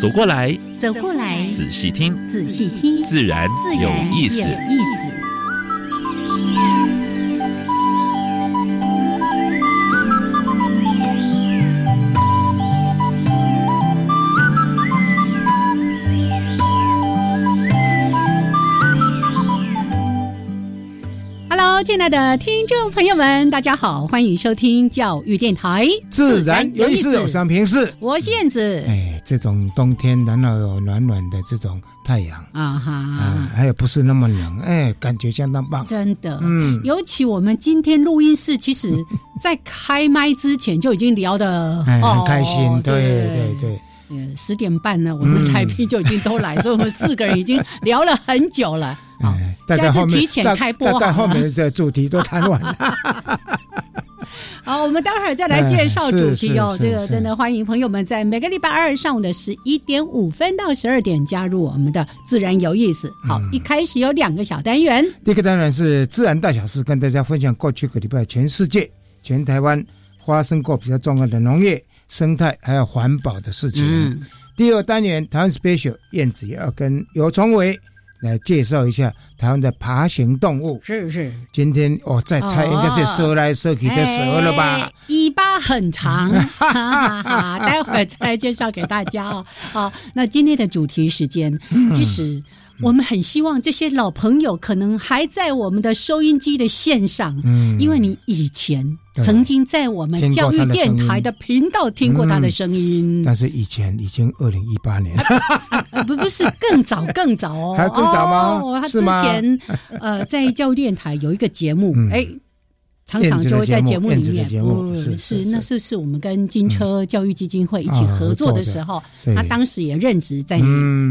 走过来，走过来，仔细听，仔细听，自然有意思。有意思亲爱的听众朋友们，大家好，欢迎收听教育电台。自然有意思，有三平四。我是燕子。哎，这种冬天，然后有暖暖的这种太阳啊哈，啊，还有不是那么冷，哎，感觉相当棒。真的，嗯，尤其我们今天录音室，其实在开麦之前就已经聊的很开心。对对对。呃，十点半呢，我们台宾就已经都来，所以我们四个人已经聊了很久了。好，大概后面提前开播，大概后面的主题都谈完了。好，我们待会儿再来介绍主题哦。这个真的欢迎朋友们在每个礼拜二上午的十一点五分到十二点加入我们的自然有意思。好，一开始有两个小单元，第一个单元是自然大小事，跟大家分享过去个礼拜全世界、全台湾发生过比较重要的农业。生态还有环保的事情。嗯第二单元台湾 special 燕子也要跟尤崇伟来介绍一下台湾的爬行动物。是是，今天我再猜应该是蛇来蛇去的蛇了吧？尾巴很长，哈 哈 待会儿再来介绍给大家哦。好，那今天的主题时间，其实。我们很希望这些老朋友可能还在我们的收音机的线上，嗯，因为你以前曾经在我们教育电台的频道听过他的声音，但是以前已经二零一八年，不不是更早更早哦，还更早吗？他之前呃在教育电台有一个节目，哎。常常就会在节目里面，不是那是。是我们跟金车教育基金会一起合作的时候，他当时也任职在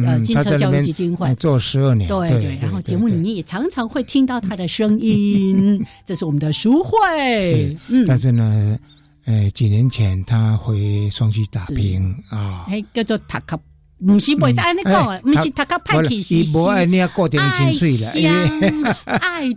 呃金车教育基金会。做十二年，对对，然后节目里面也常常会听到他的声音，这是我们的淑慧，嗯，但是呢，呃，几年前他回双溪打拼啊，哎，叫做塔克。不是不是安尼讲啊，不是他较派气是是爱乡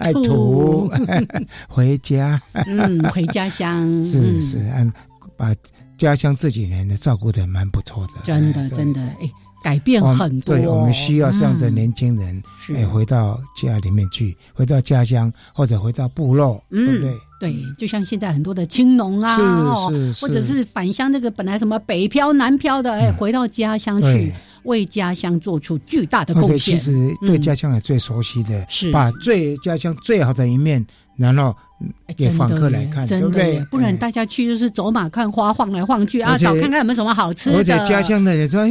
爱 土，回家，嗯，回家乡是 是，按把家乡这几年的照顾的蛮不错的，真的真的，哎，改变很多，对我们需要这样的年轻人，哎，回到家里面去，回到家乡或者回到部落，对不对？对，就像现在很多的青农啊，是是，或者是返乡那个本来什么北漂南漂的，哎，回到家乡去，为家乡做出巨大的贡献。其实对家乡也最熟悉的，是把最家乡最好的一面，然后给访客来看，对不对？不然大家去就是走马看花，晃来晃去啊，找看看有没有什么好吃的。而且家乡的人说，哎。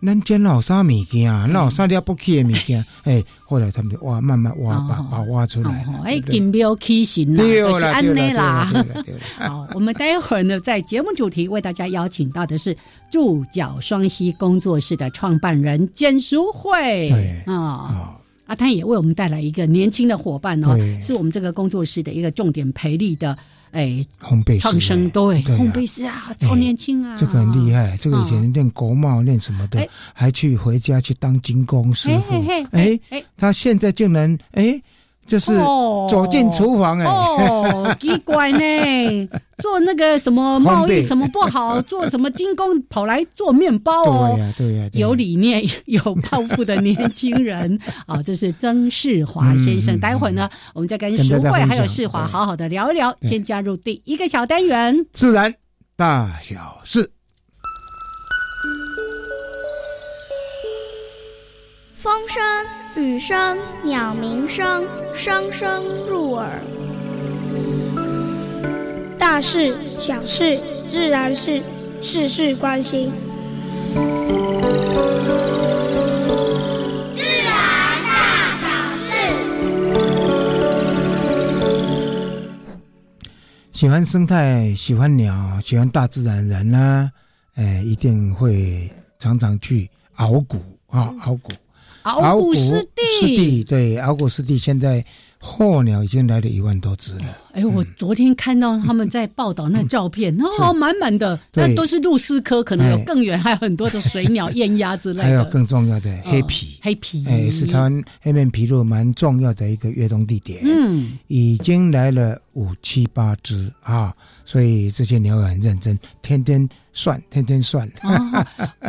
咱捡老啥物件啊？老啥了不起的物件？哎，后来他们就挖，慢慢挖，把把挖出来。哎，金标起形啦，就是安内啦。好，我们待会儿呢，在节目主题为大家邀请到的是注脚双溪工作室的创办人简淑慧。对啊，啊，他也为我们带来一个年轻的伙伴哦，是我们这个工作室的一个重点培力的。哎，烘焙创生对，烘焙师啊，超年轻啊，这个很厉害。这个以前练国贸练什么的，还去回家去当精工师傅。哎哎，他现在竟然哎。就是走进厨房哎，哦，奇怪呢，做那个什么贸易什么不好，做什么精工跑来做面包哦，对呀对呀，有理念 有抱负的年轻人。啊，这是曾世华先生。待会儿呢，我们再跟淑慧还有世华好好的聊一聊。先加入第一个小单元，自然大小事。风声、雨声、鸟鸣声，声声入耳。大事、小事、自然事，事事关心。自然大小事。喜欢生态、喜欢鸟、喜欢大自然人呢，呃，一定会常常去熬谷啊，熬谷。鳌骨湿地，对，敖古湿地现在候鸟已经来了一万多只了。哎，我昨天看到他们在报道那照片，哦，满满的，那都是鹭鸶科，可能有更远，还有很多的水鸟、雁鸭之类的。还有更重要的黑皮，黑皮，哎，是台湾黑面皮鹭蛮重要的一个越冬地点。嗯，已经来了五七八只啊，所以这些鸟很认真，天天。算天天算，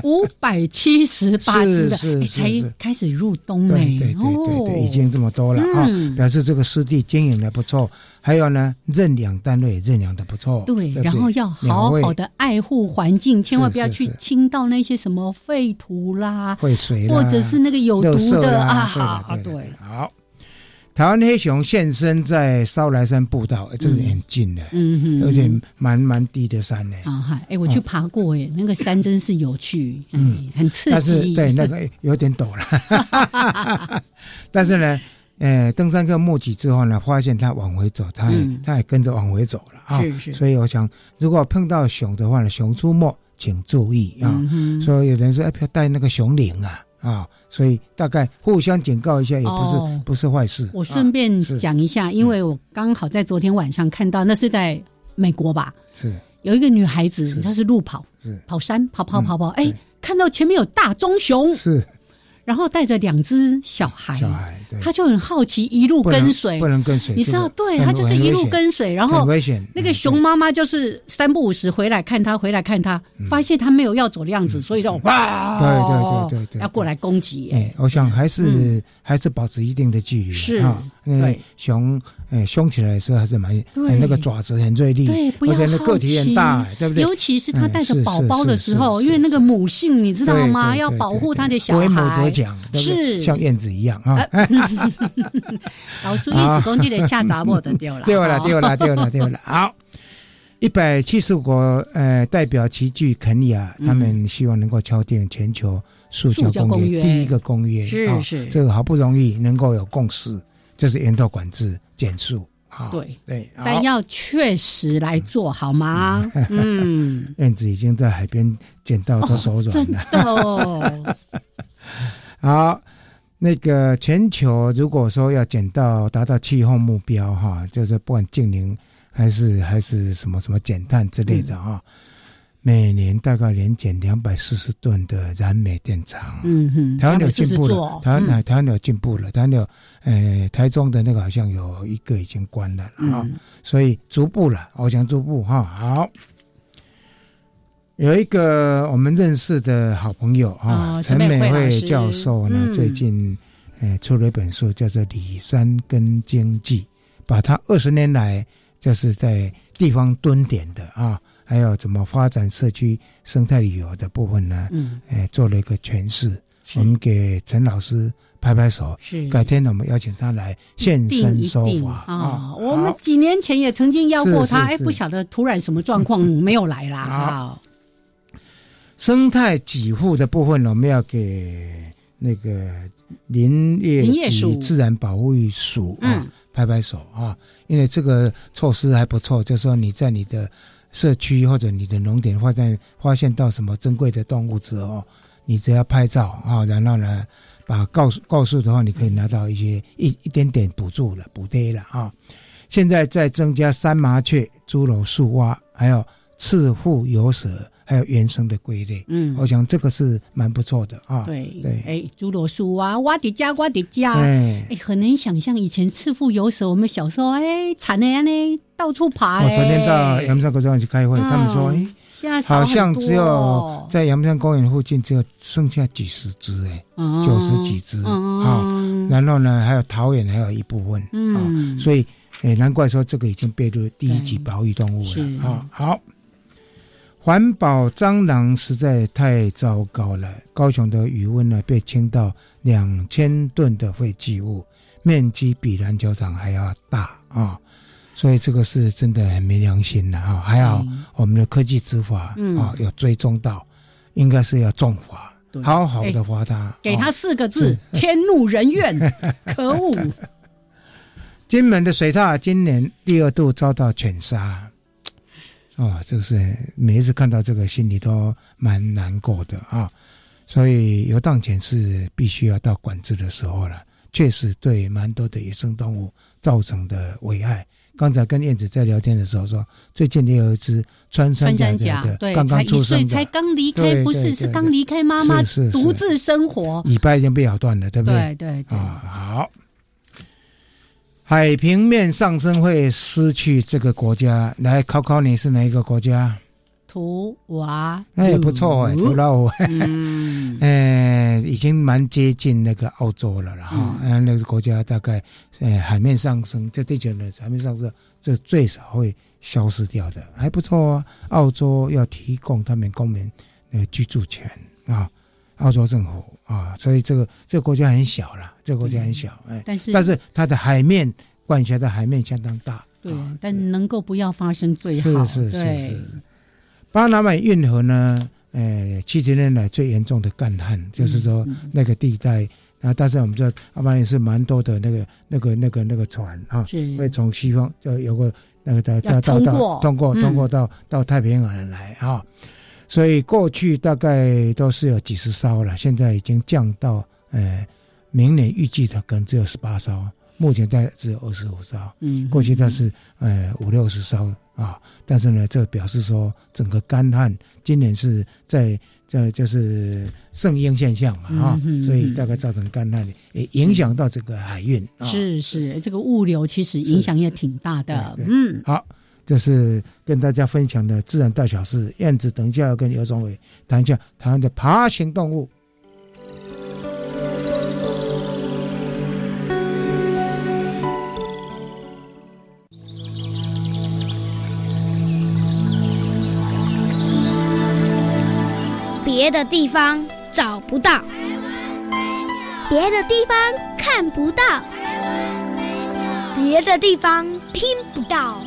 五百七十八只的，才开始入冬呢。对对对对，已经这么多了啊，表示这个湿地经营的不错。还有呢，认养单位认养的不错。对，然后要好好的爱护环境，千万不要去倾倒那些什么废土啦、废水，或者是那个有毒的啊。好，对，好。台湾黑熊现身在烧来山步道，这个很近的，嗯嗯，而且蛮蛮低的山呢。啊哈，哎，我去爬过，哎，那个山真是有趣，嗯，很刺激。但是对那个有点陡了，但是呢，呃，登山客目击之后呢，发现他往回走，他他也跟着往回走了啊。是是。所以我想，如果碰到熊的话呢，熊出没，请注意啊。所以有人说，要，不要带那个熊铃啊。啊，所以大概互相警告一下，也不是不是坏事。我顺便讲一下，因为我刚好在昨天晚上看到，那是在美国吧？是。有一个女孩子，她是路跑，是。跑山，跑跑跑跑，哎，看到前面有大棕熊，是。然后带着两只小孩，小孩，他就很好奇，一路跟随，不能跟随，你知道，对他就是一路跟随，然后危险。那个熊妈妈就是三不五时回来看他，回来看他，发现他没有要走的样子，所以就哇，对对对对对，要过来攻击。哎，我想还是还是保持一定的距离，是啊，因为熊。哎，凶起来的时候还是蛮，那个爪子很锐利，对，而且那个体很大，对不对？尤其是他带着宝宝的时候，因为那个母性你知道吗？要保护他的小孩。是。像燕子一样啊。老师意思攻击的恰杂莫的丢了，丢了，丢了，丢了，丢了。好，一百七十五国呃代表齐聚肯尼亚，他们希望能够敲定全球塑胶公约第一个公约，是是，这个好不容易能够有共识。就是源头管制减速，对。对，但要确实来做好吗？嗯，燕子已经在海边捡到都手软了，真的。好，那个全球如果说要减到达到气候目标哈，就是不管净零还是还是什么什么减碳之类的哈。每年大概连减两百四十吨的燃煤电厂。嗯哼，台湾有进步了，台湾台湾有进步了，台湾有，呃，台中的那个好像有一个已经关了啊，所以逐步了，我想逐步哈。好，有一个我们认识的好朋友啊，陈美惠教授呢，最近呃出了一本书，叫做《李三根经济》，把他二十年来就是在地方蹲点的啊。还有怎么发展社区生态旅游的部分呢？嗯，哎，做了一个诠释。我们给陈老师拍拍手。是，改天呢，我们邀请他来现身说法啊。我们几年前也曾经邀过他，哎，不晓得突然什么状况没有来啦。好，生态给护的部分，我们要给那个林业及自然保护署啊拍拍手啊，因为这个措施还不错，就说你在你的。社区或者你的农田发现发现到什么珍贵的动物之后，你只要拍照啊，然后呢，把告诉告诉的话，你可以拿到一些一一点点补助了补贴了啊。现在在增加三麻雀、猪笼树蛙，还有赤腹游蛇。还有原生的龟类，嗯，我想这个是蛮不错的啊。对对，哎，侏罗树啊，挖的家，挖的家，哎，很难想象以前赤腹游蛇，我们小时候哎，惨的呀呢，到处爬。我昨天到阳明山公园去开会，他们说，哎，现在好像只有在阳明山公园附近只有剩下几十只，哎，九十几只啊。然后呢，还有桃园还有一部分啊，所以哎，难怪说这个已经列入第一级保育动物了啊。好。环保蟑螂实在太糟糕了。高雄的余温呢，被倾到两千吨的废弃物，面积比篮球场还要大啊！所以这个是真的很没良心的啊！还好我们的科技执法啊，有追踪到，应该是要重罚，好好的罚他，给他四个字：天怒人怨。可恶！金门的水獭今年第二度遭到犬杀。啊，这个是每一次看到这个，心里都蛮难过的啊。所以游荡犬是必须要到管制的时候了，确实对蛮多的野生动物造成的危害。刚才跟燕子在聊天的时候说，最近也有一只穿山甲的，刚刚出生，才刚离开，不是是刚离开妈妈，独自生活，尾巴已经被咬断了，对不对？对对啊，好。海平面上升会失去这个国家，来考考你是哪一个国家？图瓦，那也不错哎，图拉乌，嗯，呃，已经蛮接近那个澳洲了了哈，嗯，那个国家大概，呃，海面上升，在地球的海面上升，这最少会消失掉的，还不错啊。澳洲要提供他们公民那个居住权啊，澳洲政府啊，所以这个这个国家很小了，这个国家很小，哎，但是但是它的海面管辖的海面相当大，对，但能够不要发生最好，是是是是。巴拿马运河呢？呃，七十年来最严重的干旱，就是说那个地带啊，但是我们知道，阿巴也是蛮多的那个、那个、那个、那个船啊，会从西方就有个那个到到到到通过。通过到到太平洋来啊，所以过去大概都是有几十艘了，现在已经降到呃，明年预计的可能只有十八艘。目前大概只有二十五艘，嗯，过去它是呃五六十艘啊，但是呢，这表示说整个干旱，今年是在在就是圣婴现象嘛啊，所以大概造成干旱，也影响到整个海运。是是，这个物流其实影响也挺大的。嗯，好，这是跟大家分享的自然大小事。燕子等一下要跟姚忠伟谈一下台湾的爬行动物。别的地方找不到，别的地方看不到，别的地方听不到。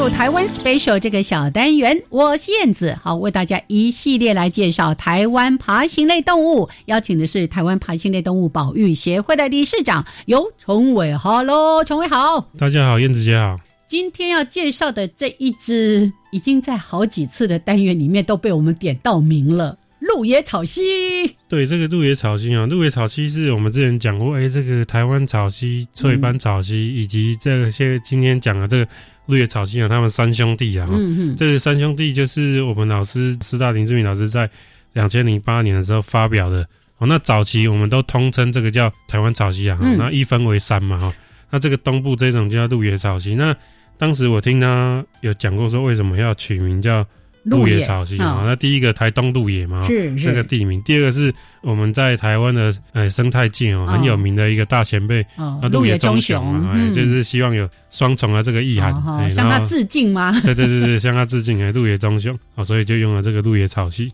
入台湾 Special 这个小单元，我是燕子，好为大家一系列来介绍台湾爬行类动物，邀请的是台湾爬行类动物保育协会的理事长尤崇伟，Hello，崇伟好，大家好，燕子姐好，今天要介绍的这一只，已经在好几次的单元里面都被我们点到名了。鹿野草蜥，对这个鹿野草蜥啊，鹿野草蜥是我们之前讲过，哎，这个台湾草蜥、翠斑草溪，以及这些今天讲的这个鹿野草溪啊，他们三兄弟啊，嗯嗯，这三兄弟就是我们老师师大林志明老师在两千零八年的时候发表的哦。那早期我们都通称这个叫台湾草溪啊，那一分为三嘛哈。那这个东部这种叫鹿野草溪，那当时我听他有讲过说，为什么要取名叫？鹿野草溪啊，那第一个台东鹿野嘛，是这个地名。第二个是我们在台湾的呃生态界哦很有名的一个大前辈啊，鹿野忠雄嘛，就是希望有双重的这个意涵，向他致敬吗？对对对对，向他致敬哎，鹿野忠雄啊，所以就用了这个鹿野草溪。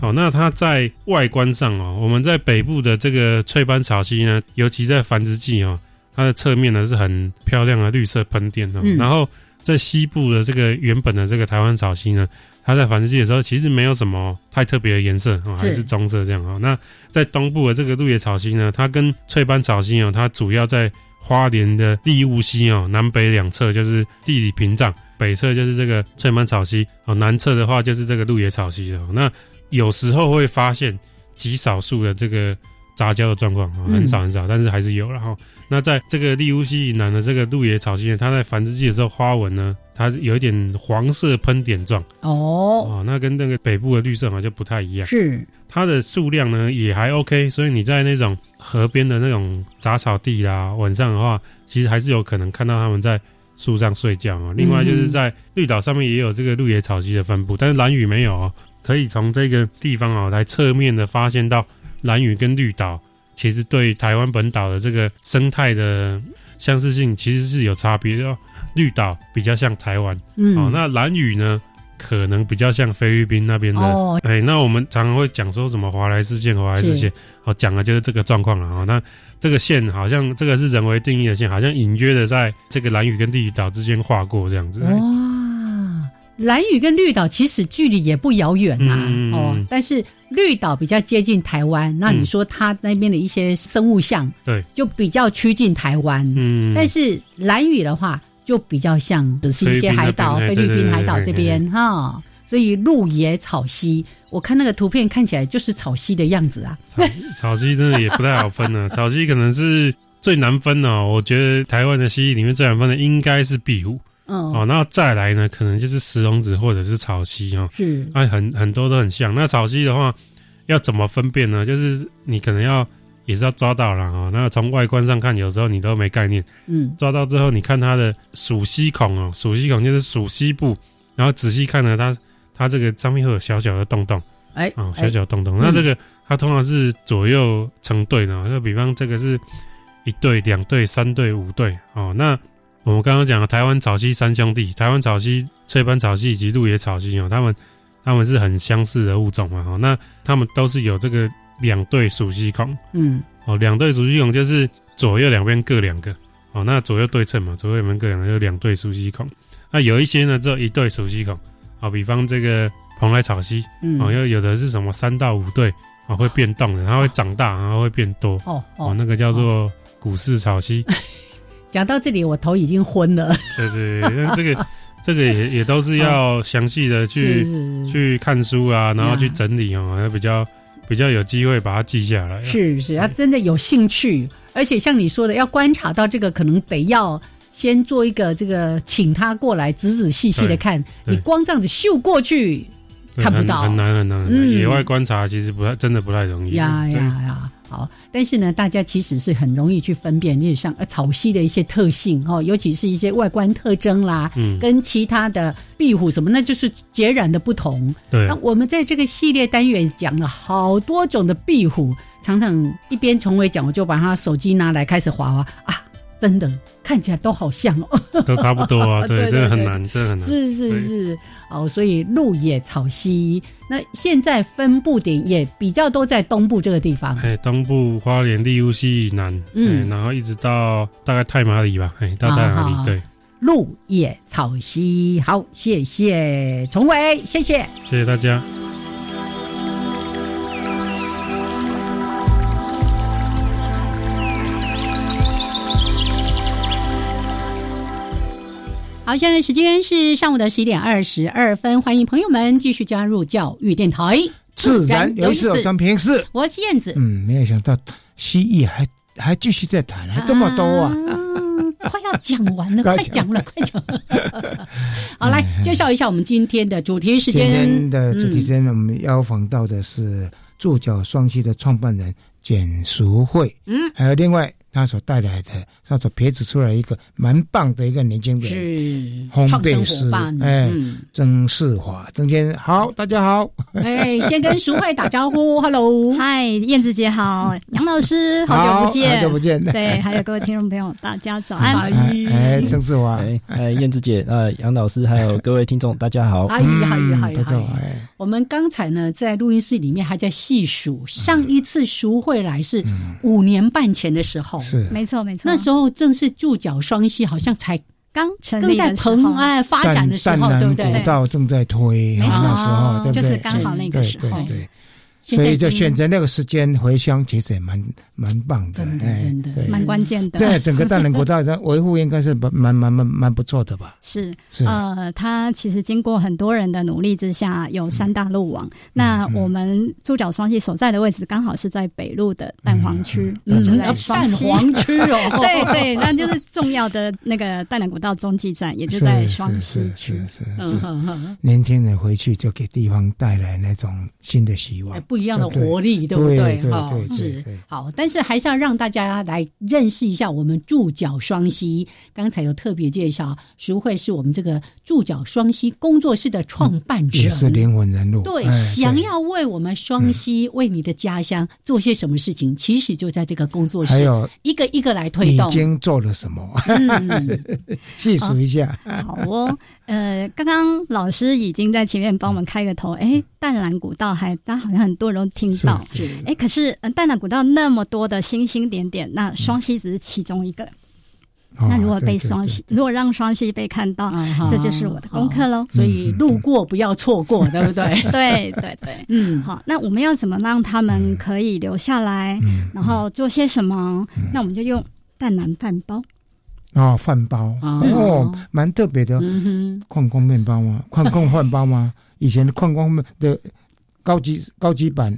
好，那它在外观上哦，我们在北部的这个翠斑草溪呢，尤其在繁殖季哦，它的侧面呢是很漂亮的绿色喷点哦，然后在西部的这个原本的这个台湾草溪呢。它在繁殖季的时候，其实没有什么太特别的颜色哦，还是棕色这样哦。那在东部的这个鹿野草溪呢，它跟翠斑草溪哦，它主要在花莲的利乌溪哦，南北两侧就是地理屏障，北侧就是这个翠斑草溪哦，南侧的话就是这个鹿野草溪哦。那有时候会发现极少数的这个。杂交的状况啊，很少很少，但是还是有。然后，那在这个利乌西以南的这个鹿野草溪，它在繁殖季的时候，花纹呢，它有一点黄色喷点状。哦，哦，那跟那个北部的绿色好像就不太一样。是，它的数量呢也还 OK，所以你在那种河边的那种杂草地啦，晚上的话，其实还是有可能看到它们在树上睡觉啊。另外就是在绿岛上面也有这个鹿野草溪的分布，但是蓝屿没有哦。可以从这个地方啊来侧面的发现到。蓝屿跟绿岛其实对台湾本岛的这个生态的相似性其实是有差别的。绿岛比较像台湾，哦，那蓝屿呢可能比较像菲律宾那边的。哦哎，那我们常常会讲说什么华莱士线、华莱士线，哦，讲的就是这个状况了哦。那这个线好像这个是人为定义的线，好像隐约的在这个蓝屿跟绿岛之间划过这样子。蓝屿跟绿岛其实距离也不遥远呐、嗯哦，但是绿岛比较接近台湾，那你说它那边的一些生物像，对，就比较趋近台湾。嗯，但是蓝屿的话，就比较像只是一些海岛，菲菲律宾海岛这边哈。所以鹿野草溪，我看那个图片看起来就是草溪的样子啊。草草溪真的也不太好分呢、草溪可能是最难分哦。我觉得台湾的蜥蜴里面最难分的应该是壁虎嗯，哦，那再来呢，可能就是石龙子或者是草溪哦。是啊，很很多都很像。那草溪的话，要怎么分辨呢？就是你可能要也是要抓到了哦。那从外观上看，有时候你都没概念。嗯抓到之后，你看它的属吸孔哦，属吸孔就是属吸部，然后仔细看呢，它它这个上面会有小小的洞洞哎哦，哎小小洞洞。那这个它通常是左右成对的哦，就比方这个是一对、两对、三对、五对哦。那我们刚刚讲的台湾草溪三兄弟，台湾草溪、翠斑草溪以及鹿野草溪哦，他们他们是很相似的物种嘛哦，那他们都是有这个两对属蜥孔嗯哦，两对属蜥孔就是左右两边各两个哦，那左右对称嘛，左右两边各两个，有两对属蜥孔。那有一些呢只有一对属蜥孔啊，比方这个蓬莱草溪嗯哦，又有的是什么三到五对啊，会变动的，它会长大，然后会变多哦哦，哦，那个叫做古氏草溪。讲到这里我头已经昏了。对对对，那这个 这个也也都是要详细的去、是去看书啊，然后去整理哦，要比较比较有机会把它记下来。是是，要真的有兴趣，而且像你说的，要观察到这个，可能得要先做一个这个，请他过来仔仔细细的看。你光这样子嗅过去，看不到很很难很难。很难嗯野外观察其实不太真的不太容易。呀呀呀，好。但是呢，大家其实是很容易去分辨，例如像呃草溪的一些特性哦，尤其是一些外观特征啦，嗯，跟其他的壁虎什么，那就是截然的不同。对那我们在这个系列单元讲了好多种的壁虎，常常一边从未讲，我就把他手机拿来开始划划啊，真的看起来都好像哦，都差不多啊。对对，真的很难，真的很难。是是是哦，所以鹿野草溪，那现在分布点也比较多在东部这个地方。哎，东部花莲利乌溪以南，嗯嗯，然后一直到大概太马里吧，哎，到太马好好里，对，鹿野草溪，好，谢谢崇伟，谢谢。谢谢大家。好，现在时间是上午的十一点二十二分，欢迎朋友们继续加入教育电台。自然有意思有三平四。我是燕子，嗯，没有想到蜥蜴还还继续在谈，还这么多啊！快要讲完了，快 快讲了，快讲了。好，来介绍一下我们今天的主题时间今间。天的主题时嗯间，我们邀访到的是助教双溪的创办人简淑慧，嗯，还有另外他所带来的，他所培植出来一个蛮棒的一个年轻人，是烘创生焙师伙伴，哎嗯，曾世华，曾先生好，大家好，哎，先跟淑慧打招呼，Hello，嗨，燕子姐好，杨老师好久不见，好久不见，对，还有各位听众朋友，大家早安。哎曾世华，哎，哎，燕子姐，呃，杨老师，还有各位听众，大家好。哎呀哎呀哎大家好，哎，我们刚才呢，在录音室里面还在细数，上一次淑慧来是五年半前的时候，是。没错没错，那时候正是注脚双溪，好像才刚成立在蓬哎发展的时候，对不对国？道正在推，没错那时候对不对？就是刚好那个时候对对对，现在所以就选择那个时间回乡，其实也蛮蛮棒的，真的哎真的对蛮关键的。在整个大南古道的维护应该是 蛮蛮蛮蛮蛮不错的吧？是是呃，它其实经过很多人的努力之下，有三大路网。那我们猪脚双溪所在的位置刚好是在北路的蛋黄区，嗯蛋。黄区哦，对对，那就是重要的那个大南古道中继站，也就在双溪是区是。是是 年轻人回去就给地方带来那种新的希望哎。不一样的活力，对不对？哈，是好，但是还是要让大家来认识一下我们驻脚双溪。刚才有特别介绍，淑慧是我们这个驻脚双溪工作室的创办者，也是灵魂人物。对，想要为我们双溪、为你的家乡做些什么事情，其实就在这个工作室，还有一个一个来推动。已经做了什么？细数一下。好哦，呃，刚刚老师已经在前面帮我们开个头，哎，淡蓝古道还，大家好像很多人都听到，哎，可是淡蓝古道那么多的星星点点，那双溪只是其中一个。那如果被双溪，如果让双溪被看到，这就是我的功课喽。所以路过不要错过，对不对？对对对，嗯，好。那我们要怎么让他们可以留下来？然后做些什么？那我们就用淡蓝饭包。哦，饭包哦，蛮特别的，矿工面包吗？矿工饭包吗？以前的矿工的高级高级版。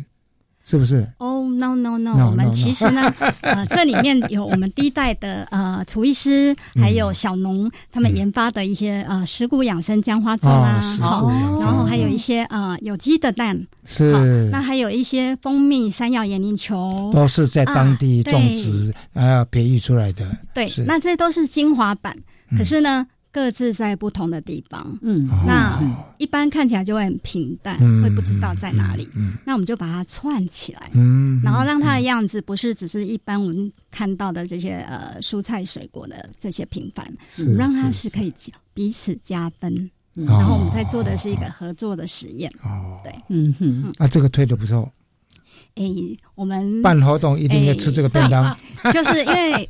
是不是？哦，no no no，我们其实呢，呃，这里面有我们第一代的呃厨艺师，还有小农他们研发的一些呃石谷养生姜花粥啦，好，然后还有一些呃有机的蛋，是，那还有一些蜂蜜山药盐凝球，都是在当地种植啊培育出来的。对，那这都是精华版，可是呢。各自在不同的地方，嗯，那一般看起来就会很平淡，会不知道在哪里。那我们就把它串起来，嗯，然后让它的样子不是只是一般我们看到的这些呃蔬菜水果的这些平凡，让它是可以彼此加分。然后我们在做的是一个合作的实验，哦，对，嗯哼，啊，这个推的不错。哎，我们办活动一定要吃这个便当，就是因为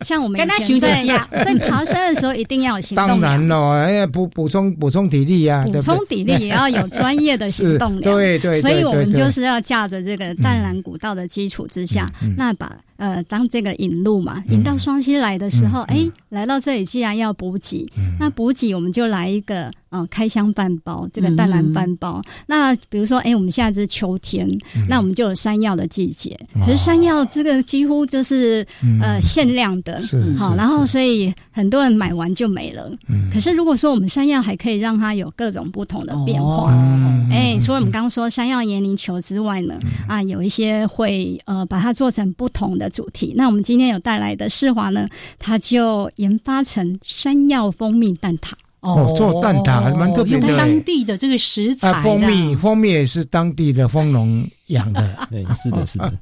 像我们以前在 在爬山的时候，一定要有行动。当然了，哎呀，补补充补充体力呀，补充体力也要有专业的行动 量。对对，所以我们就是要架着这个淡蓝古道的基础之下，那把。呃，当这个引路嘛，引到双溪来的时候，哎，来到这里既然要补给，那补给我们就来一个呃开箱半包，这个淡蓝半包。那比如说，哎，我们现在是秋天，那我们就有山药的季节，可是山药这个几乎就是呃限量的，好，然后所以很多人买完就没了。可是如果说我们山药还可以让它有各种不同的变化，哎，除了我们刚刚说山药盐泥球之外呢，啊，有一些会呃把它做成不同的。主题，那我们今天有带来的世华呢，它就研发成山药蜂蜜蛋挞。哦，做蛋挞还蛮特别的，当地的这个食材，蜂蜜蜂蜜也是当地的蜂农养的，对，是的，是的，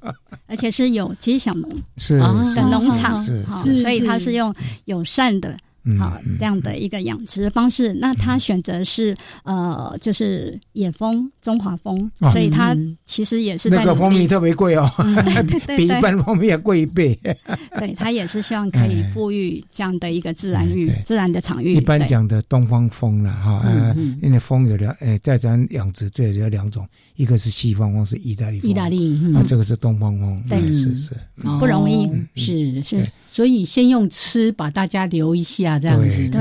而且是有机小农是的农场，是，所以它是用友善的。好，这样的一个养殖方式，那他选择是呃，就是野蜂、中华蜂，所以它其实也是那个蜂蜜特别贵哦，比一般蜂蜜要贵一倍。对，他也是希望可以富裕这样的一个自然域、自然的场域。一般讲的东方蜂了哈，因为蜂有两，诶，在咱养殖最有两种，一个是西方蜂，是意大利蜂，意大利，啊，这个是东方蜂，对，是是不容易，是是，所以先用吃把大家留一下。这样子对，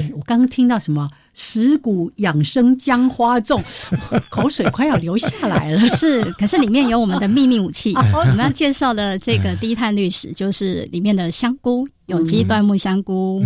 哎，我刚刚听到什么石谷养生姜花粽，口水快要流下来了。是，可是里面有我们的秘密武器。我们要介绍的这个低碳绿食，就是里面的香菇。有机椴木香菇，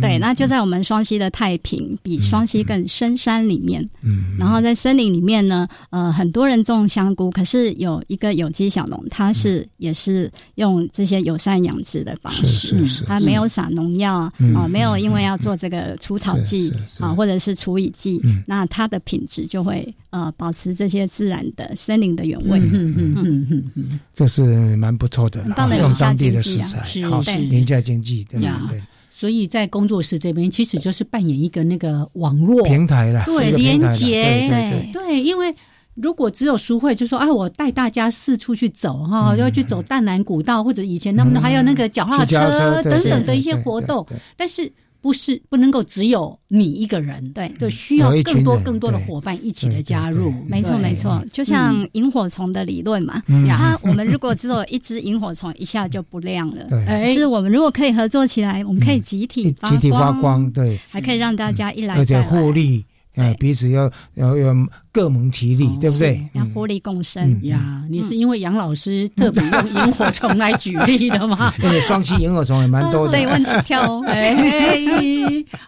对，那就在我们双溪的太平，比双溪更深山里面。嗯，然后在森林里面呢，呃，很多人种香菇，可是有一个有机小农，他是也是用这些友善养殖的方式，他没有撒农药啊，没有因为要做这个除草剂啊，或者是除蚁剂，那它的品质就会呃保持这些自然的森林的原味。嗯嗯。嗯嗯嗯，这是蛮不错的，用当地的食材，好廉价经。对对，所以在工作室这边，其实就是扮演一个那个网络平台了，对连接，对对，因为如果只有书会，就说啊，我带大家四处去走哈，要去走淡南古道，或者以前那么多还有那个脚踏车等等的一些活动，但是。不是不能够只有你一个人，对，就需要更多更多的伙伴一起来加入。没错，没错，就像萤火虫的理论嘛。它 我们如果只有一只萤火虫，一下就不亮了。对，是我们如果可以合作起来，我们可以集体集体发光，对，还可以让大家一来而且互利。哎，彼此要要要各谋其利，对不对？要互利共生呀！你是因为杨老师特别用萤火虫来举例的吗？因为双栖萤火虫也蛮多的，对，问起跳。哎，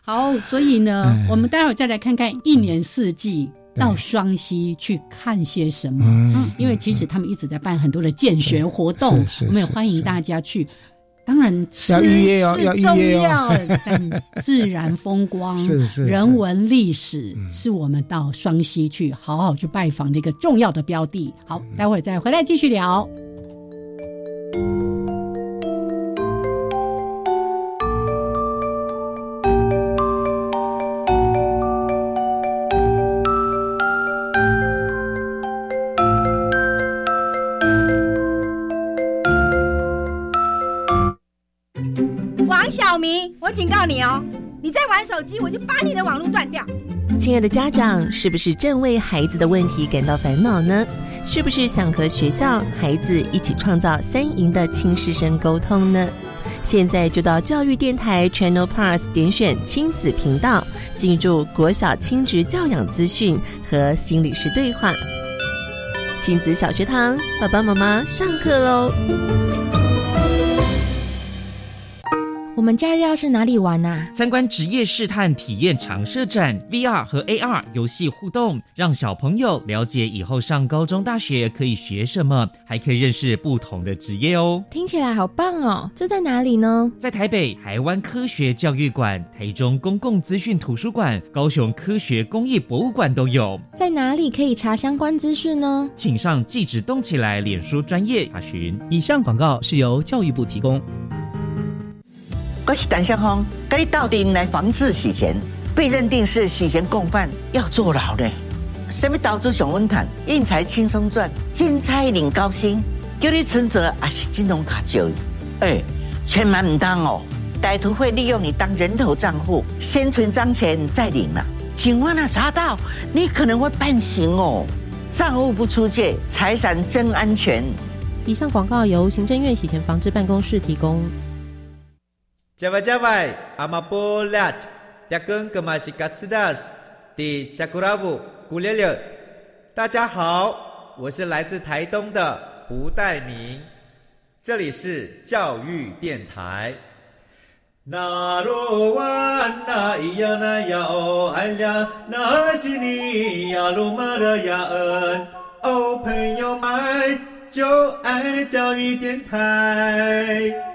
好，所以呢，我们待会儿再来看看一年四季到双溪去看些什么？嗯，因为其实他们一直在办很多的建学活动我们也是欢迎大家去。当然，吃是重要，但自然风光、是是人文历史，是我们到双溪去好好去拜访的一个重要的标的。好，待会儿再回来继续聊。手机，我就把你的网络断掉。亲爱的家长，是不是正为孩子的问题感到烦恼呢？是不是想和学校、孩子一起创造三赢的亲师生沟通呢？现在就到教育电台 Channel Plus 点选亲子频道，进入国小亲职教养资讯和心理师对话。亲子小学堂，爸爸妈妈上课喽！我们假日要去哪里玩啊？参观职业试探体验常设展，VR 和 AR 游戏互动，让小朋友了解以后上高中、大学可以学什么，还可以认识不同的职业哦。听起来好棒哦！这在哪里呢？在台北台湾科学教育馆、台中公共资讯图书馆、高雄科学工艺博物馆都有。在哪里可以查相关资讯呢？请上“记者动起来”脸书专业查询。以上广告是由教育部提供。我是胆向峰，跟你到底来防治洗钱，被认定是洗钱共犯，要坐牢呢。什么投资上稳谈，运财轻松赚，金财领高薪，叫你存折还是金融卡交易？哎，千万唔当哦！歹徒会利用你当人头账户，先存张钱再领嘛。警方啊查到，你可能会判刑哦。账户不出借，财产真安全。以上广告由行政院洗钱防治办公室提供。加外加外，阿玛波拉，扎根格玛西卡斯达斯，迪加古拉布古列列。大家好，我是来自台东的胡代明，这里是教育电台。那罗哇那咿呀那呀哦哎呀，那是你呀鲁玛的呀恩哦，朋友们就爱教育电台。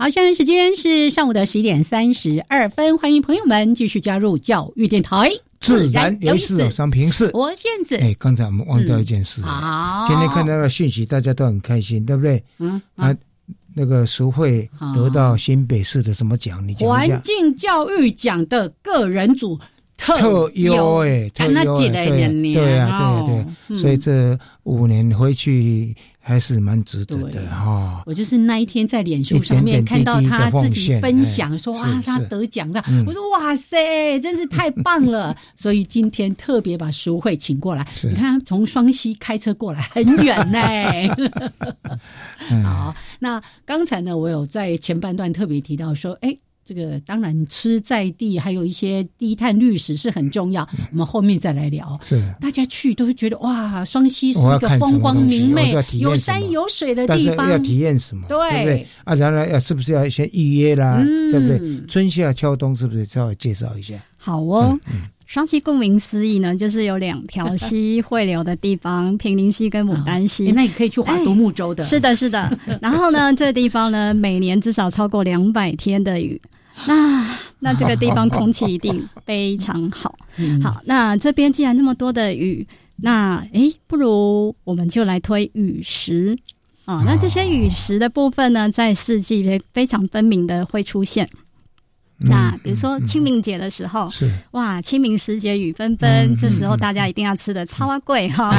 好，现在时间是上午的十一点三十二分，欢迎朋友们继续加入教育电台，自然有意思。商平是我现在，哎，刚才我们忘掉一件事，好，今天看到的讯息，大家都很开心，对不对？嗯，啊，那个淑慧得到新北市的什么奖？你讲一下。环境教育奖的个人组特优哎，特优哎，对对啊，对对，所以这五年回去。还是蛮值得的哈！我就是那一天在脸书上面看到他自己分享说啊，他得奖了，我说哇塞，真是太棒了！所以今天特别把淑慧请过来，你看从双溪开车过来很远呢。好，那刚才呢，我有在前半段特别提到说，哎。这个当然吃在地，还有一些低碳绿食是很重要。我们后面再来聊。是大家去都是觉得哇，双溪是一个风光明媚、有山有水的地方，要体验什么？对不对？啊，然后要是不是要先预约啦？对不对？春夏秋冬是不是稍微介绍一下？好哦。双溪顾名思义呢，就是有两条溪汇流的地方，平林溪跟牡丹溪。那你可以去划独木舟的。是的，是的。然后呢，这个地方呢，每年至少超过两百天的雨。那那这个地方空气一定非常好。好，那这边既然那么多的雨，那诶，不如我们就来推雨石啊。那这些雨石的部分呢，在四季非常分明的会出现。那比如说清明节的时候，是。哇，清明时节雨纷纷，这时候大家一定要吃的超贵哈，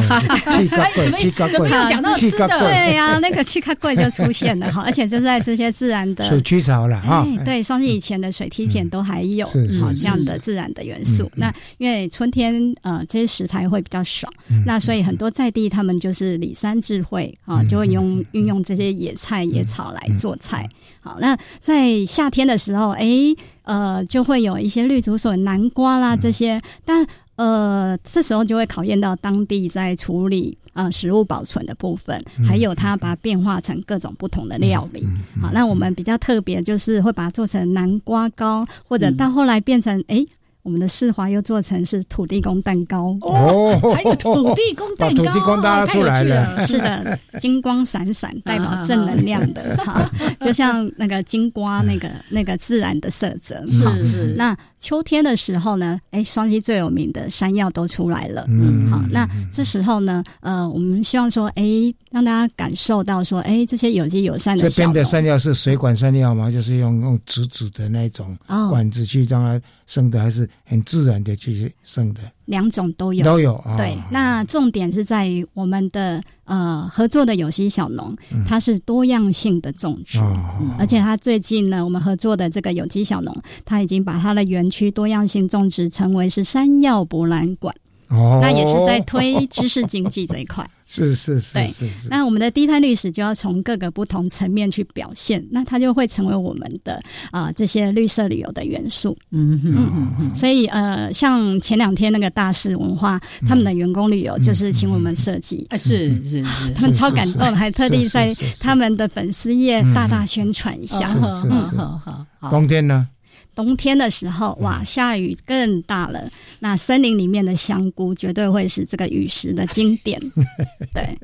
气咖贵，气咖贵，讲到吃的，对呀，那个气咖贵就出现了哈，而且就在这些自然的水曲槽了哈，对，算是以前的水梯田都还有好这样的自然的元素。那因为春天呃这些食材会比较少，那所以很多在地他们就是里山智慧啊，就会用运用这些野菜野草来做菜。好，那在夏天的时候，哎。呃，就会有一些绿竹笋、南瓜啦这些，但呃，这时候就会考验到当地在处理呃食物保存的部分，还有它把它变化成各种不同的料理。好，那我们比较特别就是会把它做成南瓜糕，或者到后来变成哎。我们的世华又做成是土地公蛋糕哦，还有土地公蛋糕，土地公拉出来了，是的，金光闪闪，代表正能量的 哈，就像那个金瓜那个那个自然的色泽。是是。那秋天的时候呢，哎，双溪最有名的山药都出来了。嗯，好，那这时候呢，呃，我们希望说，哎，让大家感受到说，哎，这些有机友善的。这边的山药是水管山药吗？就是用用直直的那种管子去让它生的，还是很自然的去生的？两种都有，都有。对，那重点是在于我们的呃合作的有机小农，它是多样性的种植，而且它最近呢，我们合作的这个有机小农，它已经把它的园区多样性种植成为是山药博览馆。哦，那也是在推知识经济这一块。是是是，对是是。那我们的低碳历史就要从各个不同层面去表现，那它就会成为我们的啊这些绿色旅游的元素。嗯嗯嗯。所以呃，像前两天那个大师文化，他们的员工旅游就是请我们设计。啊，是是是，他们超感动，还特地在他们的粉丝页大大宣传一下。嗯，好好好。冬天呢？冬天的时候，哇，下雨更大了。那森林里面的香菇绝对会是这个雨食的经典。对，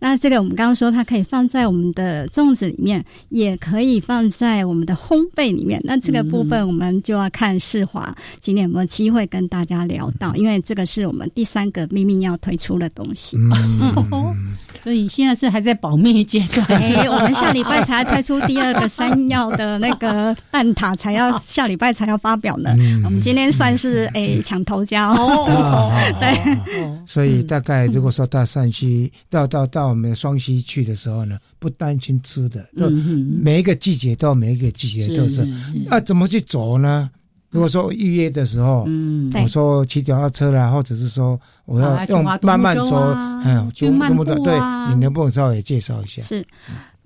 那这个我们刚刚说，它可以放在我们的粽子里面，也可以放在我们的烘焙里面。那这个部分我们就要看世华今天有没有机会跟大家聊到，因为这个是我们第三个秘密要推出的东西。嗯，所以现在是还在保密阶段。哎，我们下礼拜才推出第二个山药的那个蛋挞，才要下礼。礼拜才要发表呢，我们今天算是诶抢头家哦。对，所以大概如果说到山西，到到到我们双溪去的时候呢，不担心吃的，就每一个季节都有每一个季节都是。那。啊，怎么去走呢？如果说预约的时候，嗯，我说骑脚踏车啦，或者是说我要用慢慢走，哎，就慢步对，你能不能稍微介绍一下？是。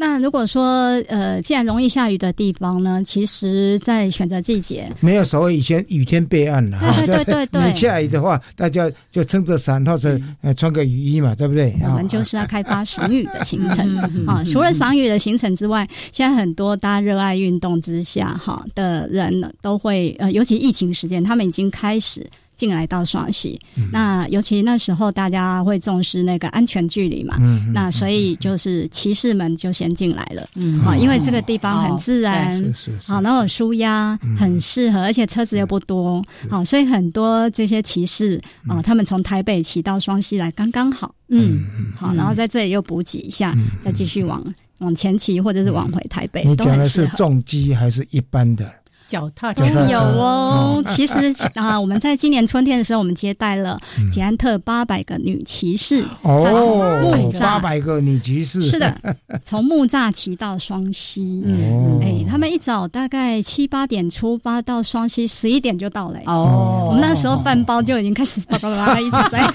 那如果说呃，既然容易下雨的地方呢，其实，在选择季节，没有所谓以前雨天备案了。对对对对，你下雨的话，大家就撑着伞或者呃穿个雨衣嘛，对不对？我们就是要开发赏雨的行程啊。除了赏雨的行程之外，现在很多大家热爱运动之下哈的人呢，都会呃，尤其疫情时间，他们已经开始。进来到双溪，那尤其那时候大家会重视那个安全距离嘛，那所以就是骑士们就先进来了，啊，因为这个地方很自然，好，然后舒压，很适合，而且车子又不多，好，所以很多这些骑士啊，他们从台北骑到双溪来刚刚好，嗯，好，然后在这里又补给一下，再继续往往前骑或者是往回台北。你讲的是重机还是一般的？脚踏都有哦。其实啊，我们在今年春天的时候，我们接待了捷安特八百个女骑士哦，八百个女骑士是的，从木栅骑到双溪。嗯，哎，他们一早大概七八点出发到双溪，十一点就到了。哦，我们那时候饭包就已经开始叭叭叭一直在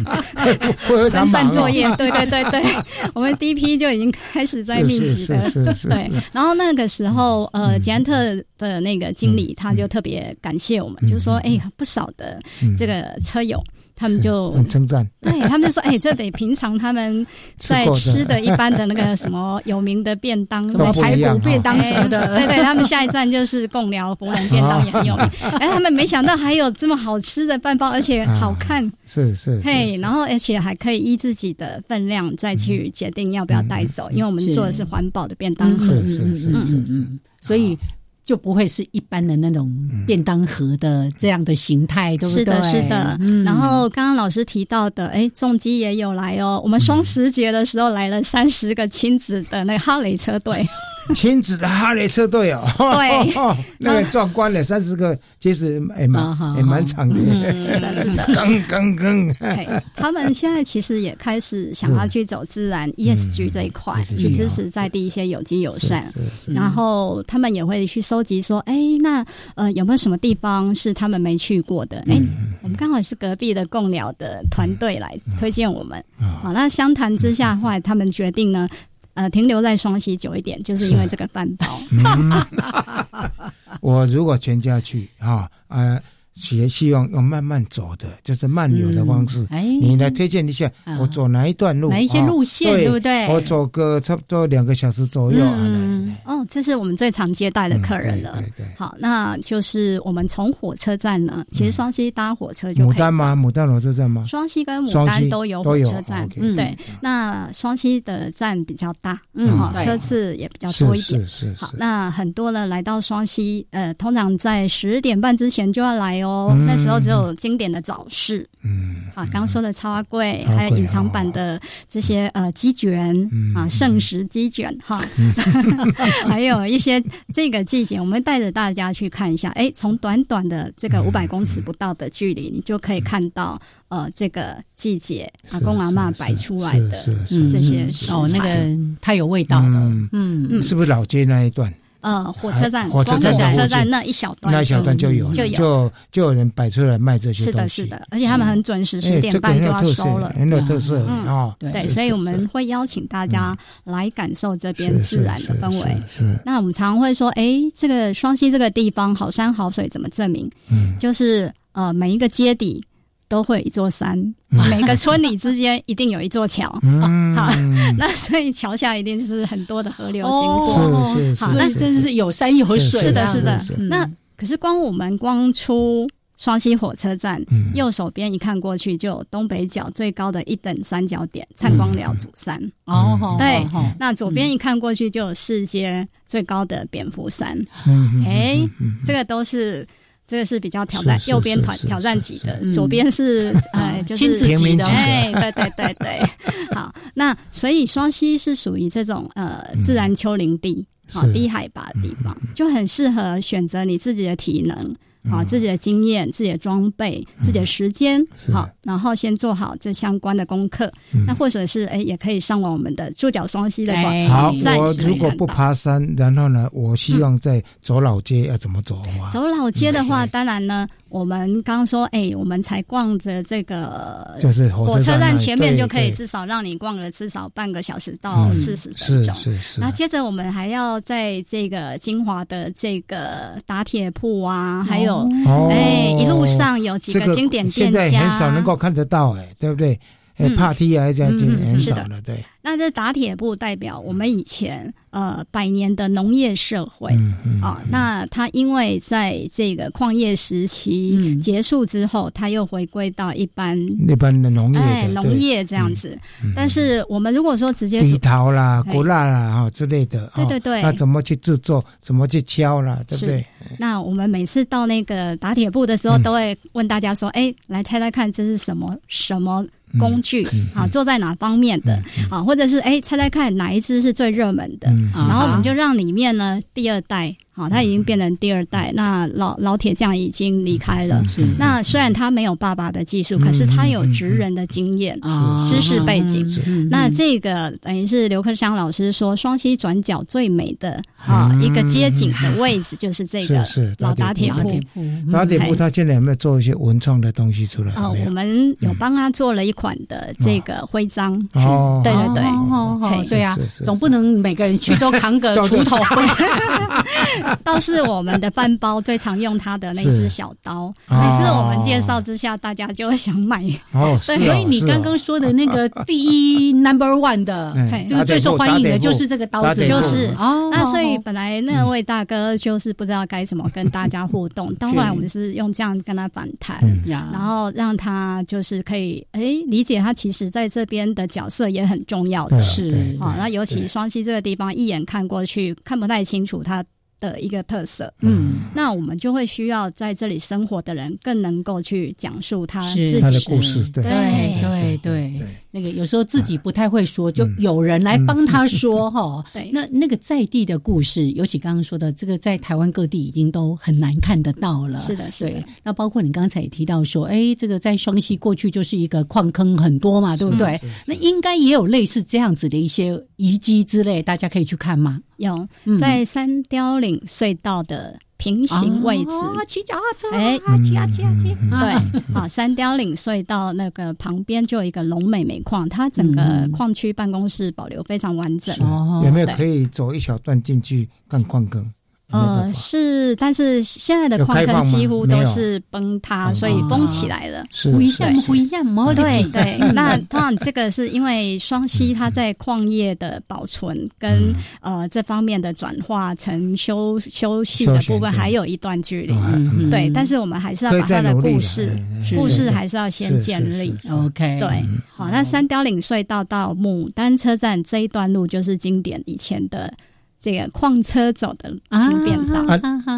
征战作业。对对对对，我们第一批就已经开始在密集的对。然后那个时候，呃，捷安特的那个经理。他就特别感谢我们，就是说，哎，不少的这个车友，他们就很称赞，对他们就说，哎，这比平常他们在吃的一般的那个什么有名的便当，什么排骨便当什么的，对对，他们下一站就是贡寮芙蓉便当也很有。名。哎，他们没想到还有这么好吃的饭包，而且好看，是是，嘿，然后而且还可以依自己的分量再去决定要不要带走，因为我们做的是环保的便当盒，是是是是是，所以。就不会是一般的那种便当盒的这样的形态，对不对？是的，是的。然后刚刚老师提到的，哎，重机也有来哦。我们双十节的时候来了三十个亲子的那个哈雷车队。亲子的哈雷车队哦，对，那个壮观了，三十个，其实也蛮也蛮长的，是的，是的，刚刚刚。他们现在其实也开始想要去走自然 ESG 这一块，去支持在地一些有机友善，然后他们也会去收集说，哎，那呃有没有什么地方是他们没去过的？哎，我们刚好是隔壁的共疗的团队来推荐我们，好，那相谈之下，后来他们决定呢。呃，停留在双溪久一点，就是因为这个饭包。我如果全家去哈，呃，也希望用慢慢走的，就是慢流的方式。哎，你来推荐一下，我走哪一段路？哪一些路线，对不对？我走个差不多两个小时左右。嗯，哦，这是我们最常接待的客人了。好，那就是我们从火车站呢，其实双溪搭火车就牡丹吗？牡丹火车站吗？双溪跟牡丹都有火车站。嗯对，那双溪的站比较大，嗯，车次也比较多一点。是是。好，那很多呢来到双溪，呃，通常在十点半之前就要来哦。那时候只有经典的早市，嗯，啊，刚刚说的超阿贵，还有隐藏版的这些呃鸡卷啊，圣食鸡卷哈，还有一些这个季节，我们带着大家去看一下。哎，从短短的这个五百公尺不到的距离，你就可以看到呃这个季节阿公阿妈摆出来的这些哦，那个太有味道了，嗯嗯，是不是老街那一段？呃，火车站，火车站，火车站那一小段，那一小段就有，就有，就就有人摆出来卖这些东西。是的，是的，而且他们很准时，十点半就要收了，很有特色啊。对，所以我们会邀请大家来感受这边自然的氛围。是。那我们常会说，哎，这个双溪这个地方好山好水，怎么证明？嗯，就是呃，每一个街底。都会有一座山，每个村里之间一定有一座桥，好，那所以桥下一定就是很多的河流经过，是是是，好，那真是有山有水，是的，是的。那可是光我们光出双溪火车站，右手边一看过去，就有东北角最高的一等三角点灿光寮主山，哦，对，那左边一看过去就有世界最高的蝙蝠山，哎，这个都是。这个是比较挑战，右边挑挑战级的，左边是呃 就是亲子级的，哎，对对对对，好，那所以双溪是属于这种呃自然丘陵地，好低海拔的地方，就很适合选择你自己的体能。好，自己的经验、自己的装备、自己的时间，好，然后先做好这相关的功课。那或者是哎，也可以上网我们的驻脚双溪的网。好，我如果不爬山，然后呢，我希望在走老街要怎么走啊？走老街的话，当然呢。我们刚刚说，哎，我们才逛着这个，就是火车站前面就可以至少让你逛了至少半个小时到四十分钟。是是是。那接着我们还要在这个金华的这个打铁铺啊，还有哎一路上有几个经典店家，很少能够看得到，哎，对不对？哎，帕梯啊，这样子很少了，对。那这打铁布代表我们以前呃百年的农业社会啊，那它因为在这个矿业时期结束之后，它又回归到一般一般的农业，哎，农业这样子。但是我们如果说直接地桃啦、果蜡啦啊之类的，对对对，那怎么去制作？怎么去敲啦？对不对？那我们每次到那个打铁布的时候，都会问大家说：“哎，来猜猜看，这是什么什么？”工具啊，做在哪方面的啊？或者是哎，猜猜看哪一支是最热门的？然后我们就让里面呢第二代。好，他已经变成第二代。那老老铁匠已经离开了。那虽然他没有爸爸的技术，可是他有职人的经验、知识背景。那这个等于是刘克湘老师说，双溪转角最美的啊一个街景的位置，就是这个老打铁铺。打铁铺。他现在有没有做一些文创的东西出来？哦，我们有帮他做了一款的这个徽章。哦，对对对，哦，对啊，总不能每个人去都扛个锄头。倒是我们的饭包最常用它的那只小刀，每次我们介绍之下，大家就会想买。哦，所以你刚刚说的那个第一 number one 的，就是最受欢迎的，就是这个刀子，就是哦。那所以本来那位大哥就是不知道该怎么跟大家互动，当然我们是用这样跟他反弹，然后让他就是可以哎理解他其实在这边的角色也很重要的，是啊。那尤其双溪这个地方，一眼看过去看不太清楚他。的一个特色，嗯，那我们就会需要在这里生活的人更能够去讲述他自己。的故事，对对。对。那个有时候自己不太会说，就有人来帮他说哈。对，那那个在地的故事，尤其刚刚说的这个，在台湾各地已经都很难看得到了。是的，是的。那包括你刚才也提到说，哎，这个在双溪过去就是一个矿坑很多嘛，对不对？那应该也有类似这样子的一些遗迹之类，大家可以去看吗？有，在三雕岭隧道的。平行位置，骑脚踏车，哎，骑啊骑啊骑，对，啊，三貂岭隧道那个旁边就有一个龙美煤矿，它整个矿区办公室保留非常完整。有没有可以走一小段进去看矿坑？呃，是，但是现在的矿坑几乎都是崩塌，所以封起来了。不一样，不一样，对对。那当然，这个是因为双溪它在矿业的保存跟呃这方面的转化成休休息的部分还有一段距离。对，但是我们还是要把它的故事故事还是要先建立。OK，对，好，那三貂岭隧道到牡丹车站这一段路就是经典以前的。这个矿车走的轻便道，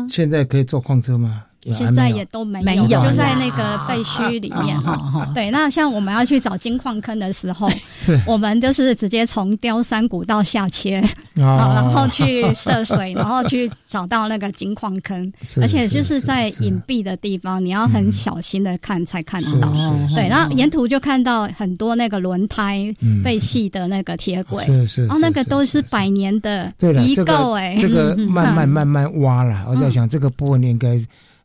现在可以坐矿车吗？现在也都没有，就在那个废墟里面哈。对，那像我们要去找金矿坑的时候，我们就是直接从雕山古道下切，然后去涉水，然后去找到那个金矿坑，而且就是在隐蔽的地方，你要很小心的看才看得到。对，然后沿途就看到很多那个轮胎废弃的那个铁轨，然后那个都是百年的遗构哎。这个慢慢慢慢挖了，我在想这个部分应该。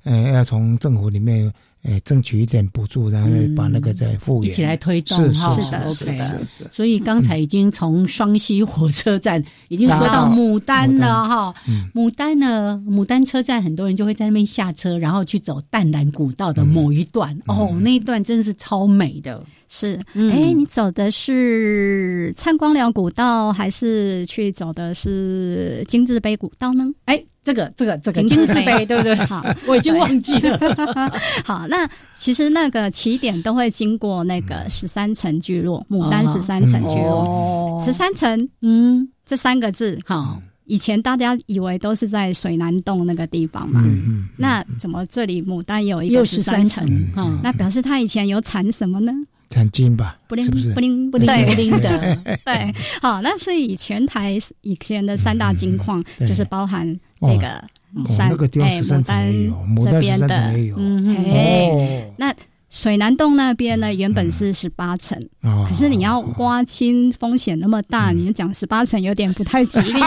呃，要从政府里面呃争取一点补助，然后把那个再复原，一起来推动哈。是的，是的。所以刚才已经从双溪火车站已经说到牡丹了哈。牡丹呢，牡丹车站很多人就会在那边下车，然后去走淡蓝古道的某一段。哦，那一段真是超美的。是，哎，你走的是灿光寮古道，还是去走的是金字碑古道呢？哎。这个这个这个金字碑对不对？好，我已经忘记了。好，那其实那个起点都会经过那个十三层聚落，牡丹十三层聚落，十三层，嗯，这三个字，好，以前大家以为都是在水南洞那个地方嘛，嗯嗯那怎么这里牡丹有一个十三层？那表示它以前有产什么呢？产金吧，是不灵？不灵不灵不灵的，对。好，那所以全台以前的三大金矿就是包含这个三哎牡丹这边的，嗯哎，那。水南洞那边呢，原本是十八层，可是你要挖清风险那么大，你讲十八层有点不太吉利，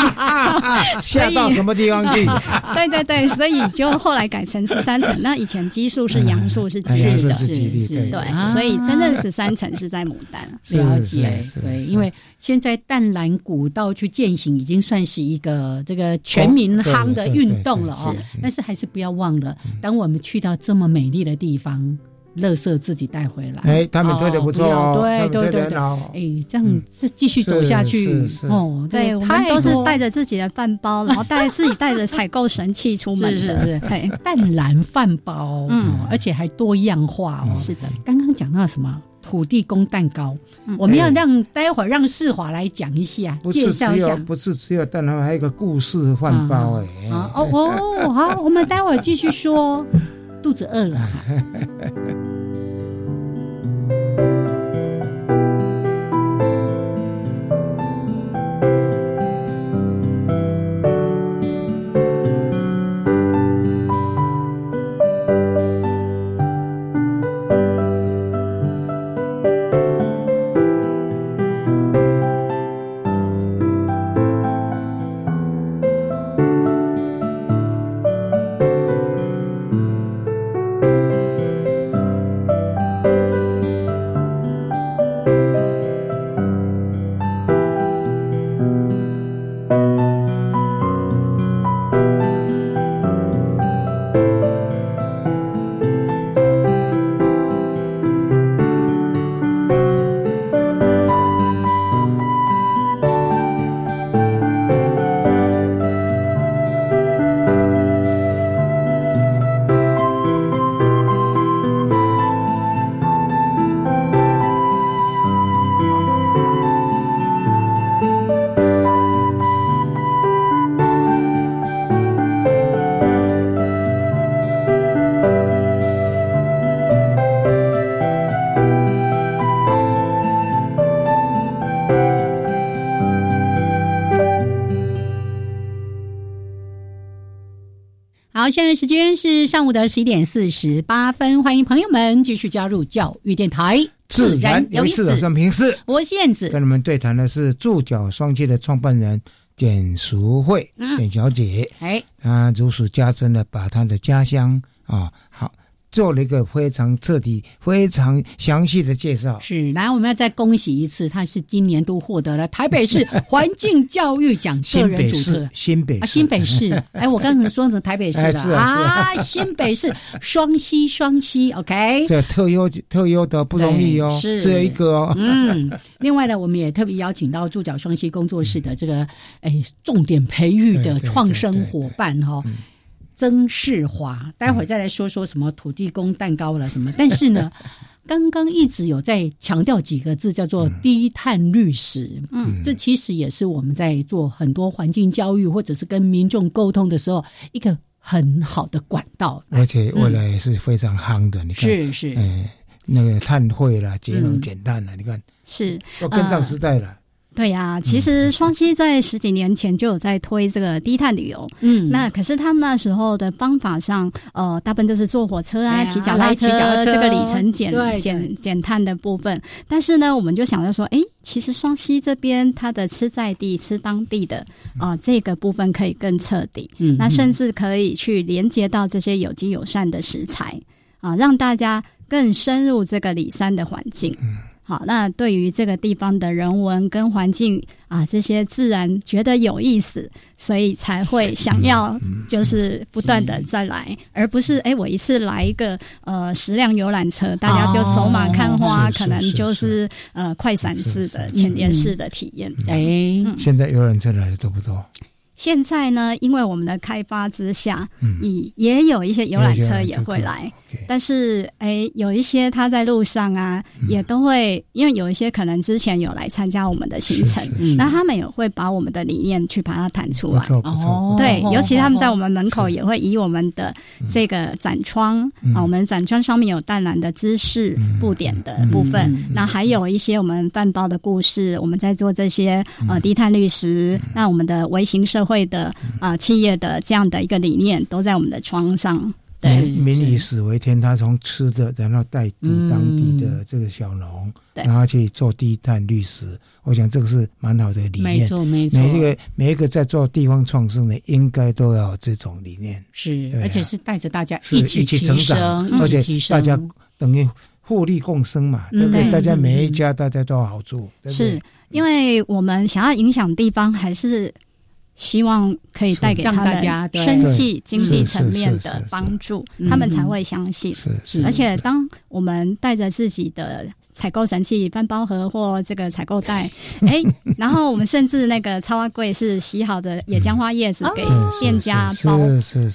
下到什么地方去？对对对，所以就后来改成十三层。那以前基数是阳数是吉利的，是吉利的，对，所以真正十三层是在牡丹。了解，对，因为现在淡蓝古道去践行已经算是一个这个全民夯的运动了哦。但是还是不要忘了，当我们去到这么美丽的地方。乐色自己带回来，哎，他们推的不错哦，对对对对，哎，这样继继续走下去哦，对，我们都是带着自己的饭包，然后带自己带着采购神器出门的，是是，淡蓝饭包，嗯，而且还多样化哦，是的。刚刚讲到什么？土地公蛋糕，我们要让待会儿让世华来讲一下，介绍一下，不是只有蛋糕，还有一个故事饭包，哎，哦哦，好，我们待会儿继续说。肚子饿了。现时间是上午的十一点四十八分，欢迎朋友们继续加入教育电台，自然有意思。生平事，我是燕子，跟你们对谈的是住脚双栖的创办人简淑慧简小姐。哎，她如数家珍的把她的家乡啊，好做了一个非常彻底、非常详细的介绍。是，然后我们要再恭喜一次，他是今年都获得了台北市 环境教育奖个人主持。新北市，新北市。哎，我刚才说成台北市了啊！新北市双溪双溪，OK。这特优特优的不容易哦，是只有一个哦。嗯，另外呢，我们也特别邀请到驻脚双溪工作室的这个哎重点培育的创生伙伴哈。曾世华，待会儿再来说说什么土地公蛋糕了什么。但是呢，刚刚一直有在强调几个字，叫做低碳绿食。嗯，这其实也是我们在做很多环境教育或者是跟民众沟通的时候一个很好的管道。而且未来也是非常夯的，你看，是是，哎，那个碳汇啦，节能减碳了，你看，是要跟上时代了。对呀，其实双溪在十几年前就有在推这个低碳旅游，嗯，那可是他们那时候的方法上，呃，大部分都是坐火车啊、骑脚踏车，这个里程减减减碳的部分。但是呢，我们就想着说，哎，其实双溪这边它的吃在地、吃当地的啊，这个部分可以更彻底，嗯，那甚至可以去连接到这些有机友善的食材啊，让大家更深入这个里山的环境。好，那对于这个地方的人文跟环境啊，这些自然觉得有意思，所以才会想要就是不断的再来，而不是哎，我一次来一个呃十辆游览车，大家就走马看花，可能就是呃快闪式的浅碟式的体验。哎，现在游览车来的多不多？现在呢，因为我们的开发之下，也也有一些游览车也会来，但是哎，有一些他在路上啊，也都会，因为有一些可能之前有来参加我们的行程，那他们也会把我们的理念去把它谈出来。哦，对，尤其他们在我们门口也会以我们的这个展窗啊，我们展窗上面有淡蓝的知识布点的部分，那还有一些我们饭包的故事，我们在做这些呃低碳绿食，那我们的微型社。会的啊，企业的这样的一个理念都在我们的窗上。对，民以食为天，他从吃的，然后带地当地的这个小农，然后去做低碳绿食。我想这个是蛮好的理念。没错，没错。每一个每一个在做地方创生的，应该都要这种理念。是，而且是带着大家一起成长，而且大家等于互利共生嘛，对不对？大家每一家大家都有好处。是因为我们想要影响地方，还是？希望可以带给他们生计、经济层面的帮助，他们才会相信。而且，当我们带着自己的采购神器、翻包盒或这个采购袋，哎，然后我们甚至那个超柜是洗好的野姜花叶子给店家包，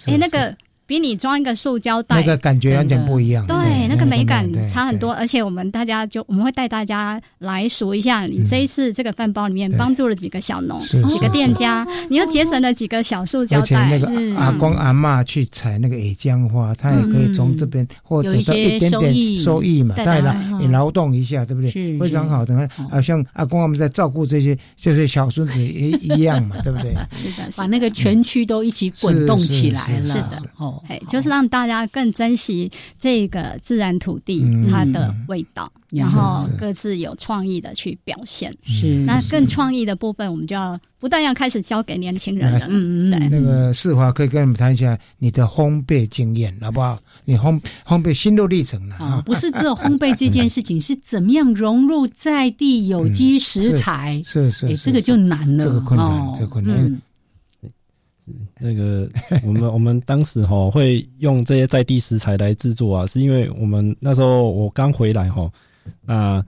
哎，那个。比你装一个塑胶袋，那个感觉完全不一样。对，那个美感差很多。而且我们大家就我们会带大家来数一下，你这一次这个饭包里面帮助了几个小农、几个店家，你又节省了几个小塑胶袋。而且那个阿公阿妈去采那个野姜花，他也可以从这边获得到一点点收益嘛，带来你劳动一下，对不对？非常好的，好像阿公他们在照顾这些就是小孙子一一样嘛，对不对？是的，把那个全区都一起滚动起来了。是的，哦。哎，就是让大家更珍惜这个自然土地它的味道，然后各自有创意的去表现。是，那更创意的部分，我们就要不但要开始交给年轻人了。嗯嗯，对。那个世华可以跟你们谈一下你的烘焙经验，好不好？你烘烘焙心路历程了啊？不是只有烘焙这件事情，是怎么样融入在地有机食材？是是，这个就难了，这个困难，这个困难。那个，我们我们当时哈会用这些在地食材来制作啊，是因为我们那时候我刚回来哈，那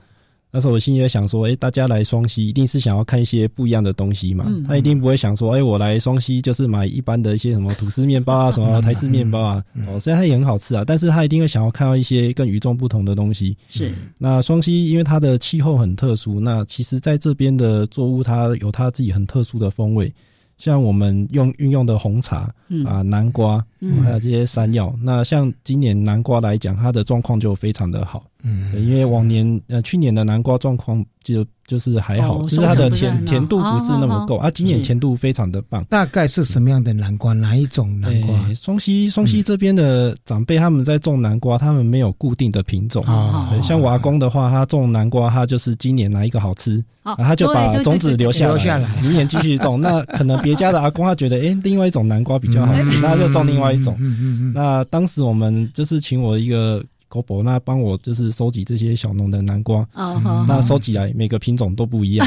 那时候我心里想说，哎，大家来双溪一定是想要看一些不一样的东西嘛，他一定不会想说，哎，我来双溪就是买一般的一些什么吐司面包啊，什么台式面包啊，哦，虽然它也很好吃啊，但是他一定会想要看到一些更与众不同的东西。是，那双溪因为它的气候很特殊，那其实在这边的作物它有它自己很特殊的风味。像我们用运用的红茶啊，南瓜，还有这些山药。那像今年南瓜来讲，它的状况就非常的好。嗯，因为往年呃去年的南瓜状况就就是还好，哦就是它的甜甜度不是那么够啊，今年甜度非常的棒。大概是什么样的南瓜？哪一种南瓜？双溪双溪这边的长辈他们在种南瓜，他们没有固定的品种。啊像我阿公的话，他种南瓜，他就是今年哪一个好吃，哦他就把种子留下留下来明年继续种。那可能别家的阿公他觉得，诶，另外一种南瓜比较好吃，嗯那就种另外一种。嗯嗯嗯那当时我们就是请我一个狗博，那帮我就是收集这些小农的南瓜。那收集来每个品种都不一样。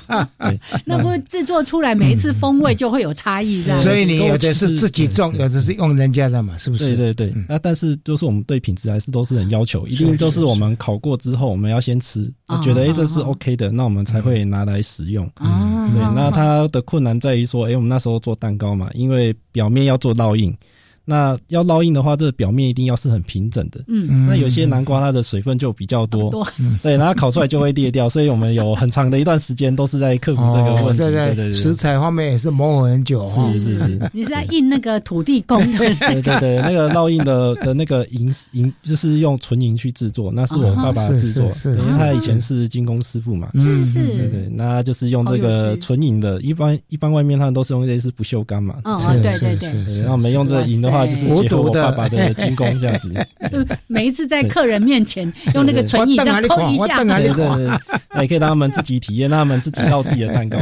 那不制作出来每一次风味就会有差异，这样。所以你有的是自己种，有的是用人家的嘛，是不是？对对对，那但是就是我们对品质还是都是很要求，一定就是我们烤过之后，我们要先吃，哦觉得哎这是 OK 的，那我们才会拿来使用。哦对，那它的困难在于说，哎，我们那时候做蛋糕嘛，因为表面要做烙印。那要烙印的话，这个表面一定要是很平整的。嗯。那有些南瓜它的水分就比较多，多。对，然后烤出来就会裂掉，所以我们有很长的一段时间都是在克服这个问题。对对对，食材方面也是磨合很久哈。是是是。你是在印那个土地公的 对？对对，那个烙印的的那个银银就是用纯银去制作，那是我爸爸制作，是是因为他以前是金工师傅嘛。是是。对对，那就是用这个纯银的，一般一般外面他们都是用类似不锈钢嘛。对对对对。是然后我们用这个银的话，就是结合我爸爸的军功这样子。就每一次在客人面前用那个唇印这样抠一下，对对对，那也可以让他们自己体验，让他们自己烙自己的蛋糕。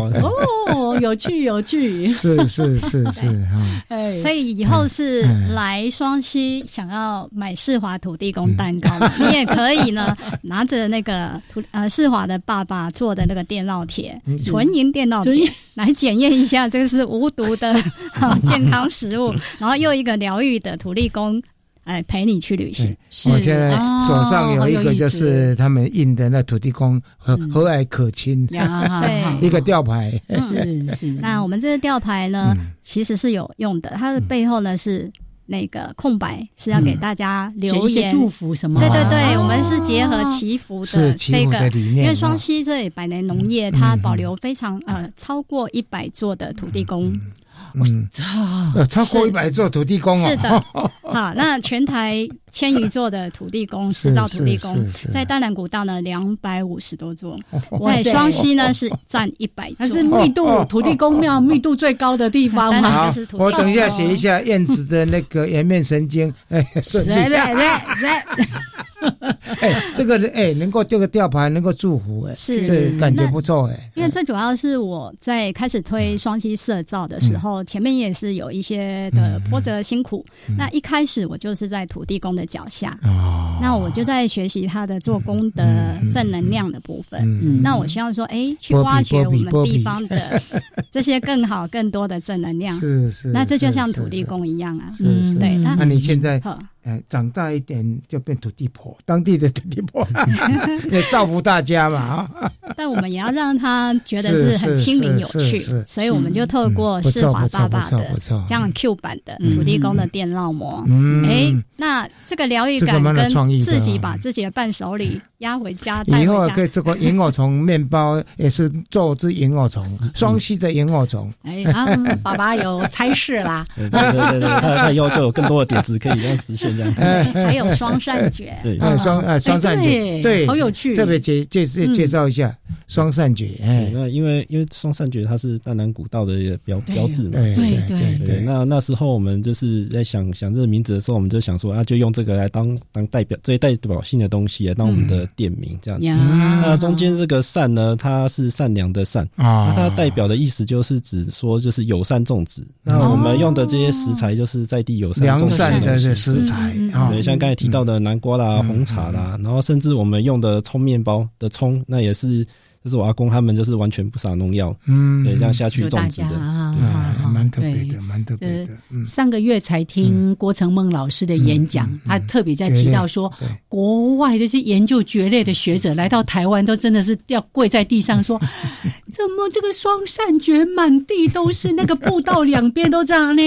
哦，有趣有趣，是是是是哈。哎，所以以后是嗯来双溪想要买世华土地公蛋糕嘛，你也可以呢拿着那个土呃世华的爸爸做的那个电烙铁，纯银电烙铁来检验一下这个是无毒的 好健康食物，然后又一个疗愈的土地公。哎，陪你去旅行。我现在手上有一个，就是他们印的那土地公和和蔼可亲，对，一个吊牌。是是。那我们这个吊牌呢，其实是有用的，它的背后呢是。那个空白是要给大家留言祝福什么？对对对，我们是结合祈福的这个理念，因为双溪这里百年农业，它保留非常呃超过一百座的土地公。嗯，呃，超过一百座土地公哦。是的，好，那全台千余座的土地公，石造土地公，在淡南古道呢两百五十多座，在双溪呢是占一百座，它是密度土地公庙密度最高的地方嘛。就是土我等一下写一下燕子的那个颜面神经，哎，顺利。对对对。哎，这个哎，能够丢个吊牌，能够祝福，哎，是这感觉不错，哎。因为最主要是我在开始推双溪社造的时候，前面也是有一些的波折辛苦。那一开始我就是在土地公的脚下，那我就在学习他的做工的正能量的部分。那我希望说，哎，去挖掘我们地方的 这些更好、更多的正能量。是是。那这就像土地公一样啊，是是。对。那你现在？哎，长大一点就变土地婆，当地的土地婆，也造福大家嘛啊！但我们也要让他觉得是很亲民有趣，所以我们就透过世华爸爸的这样 Q 版的土地公的电烙模，哎，那这个疗愈感跟自己把自己的伴手礼压回家，以后可以做个萤火虫面包也是做只萤火虫，双栖的萤火虫。哎，爸爸有差事啦，对对对对，他他以后就有更多的点子可以让实现这样。子。还有双扇蕨，对，双呃双扇蕨，对，好有趣。特别介介介绍一下双扇蕨，哎，那因为因为双扇蕨它是淡南古道的一个标标志嘛，对对对。那那时候我们就是在想想这个名字的时候，我们就想说啊，就用这个来当当代表最代表性的东西来当我们的店名这样子。那中间这个善呢，它是善良的善啊，那它代表的意思就是指说就是友善种植。那我们用的这些食材就是在地友善良善的食材。对，像刚才提到的南瓜啦、红茶啦，然后甚至我们用的葱面包的葱，那也是，就是我阿公他们就是完全不撒农药，嗯，对，这样下去种植的，对，蛮特别的，蛮特别的。上个月才听郭成梦老师的演讲，他特别在提到说，国外这些研究蕨类的学者来到台湾，都真的是要跪在地上说，怎么这个双扇蕨满地都是，那个步道两边都这样呢？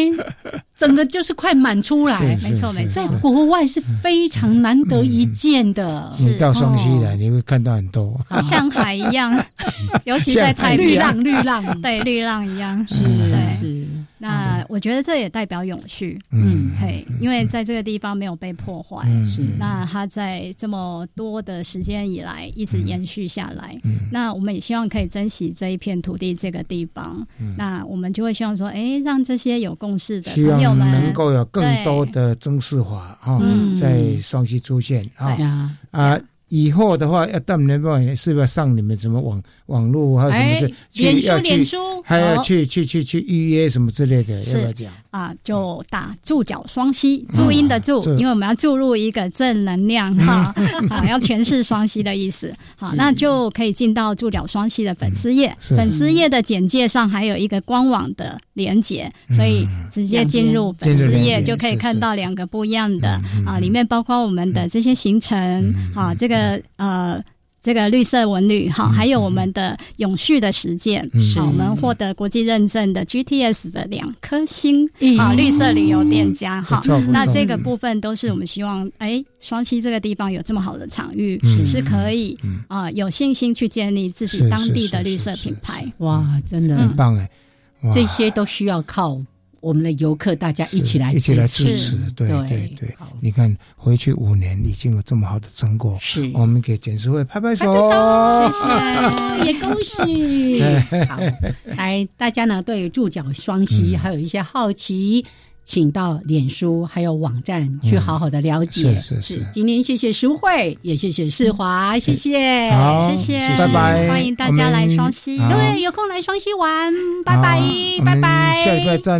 整个就是快满出来，没错没错，在国外是非常难得一见的。你到双溪来，你会看到很多，像海一样，尤其在台绿浪绿浪，对绿浪一样，是是。那我觉得这也代表永续，嗯嘿，因为在这个地方没有被破坏，嗯是。那它在这么多的时间以来一直延续下来，嗯那我们也希望可以珍惜这一片土地这个地方，嗯。那我们就会希望说，哎，让这些有共识的朋友望们能够有更多的增势化哈嗯，在双溪出现啊。啊。以后的话，要到你们那边是不是要上你们什么网网络还有什么事哎？脸书去要去脸书还要去去去去预约什么之类的，要是不要讲？啊，就打注脚双膝，注音的注，因为我们要注入一个正能量哈，好，要诠释双膝的意思。好，那就可以进到注脚双膝的粉丝页，粉丝页的简介上还有一个官网的连接，所以直接进入粉丝页就可以看到两个不一样的啊，里面包括我们的这些行程啊，这个呃。这个绿色文旅哈，还有我们的永续的实践，嗯。好，我们获得国际认证的 GTS 的两颗星嗯啊，绿色旅游店家哈。那这个部分都是我们希望，哎，双溪这个地方有这么好的场域，嗯。是可以啊有信心去建立自己是当地的绿色品牌。哇，真的。很棒哎，哇。这些都需要靠我们的游客大家一起来一起来支支持，对对对对。你看回去五年已经有这么好的成果，是。我们给简书会拍拍手，谢谢，也恭喜。好，来，大家呢对助脚双溪还有一些好奇。请到脸书还有网站去好好的了解。是是是。今天谢谢淑慧，也谢谢世华，谢谢，好谢谢，拜拜。欢迎大家来双溪，对，有空来双溪玩，拜拜拜拜，下礼拜再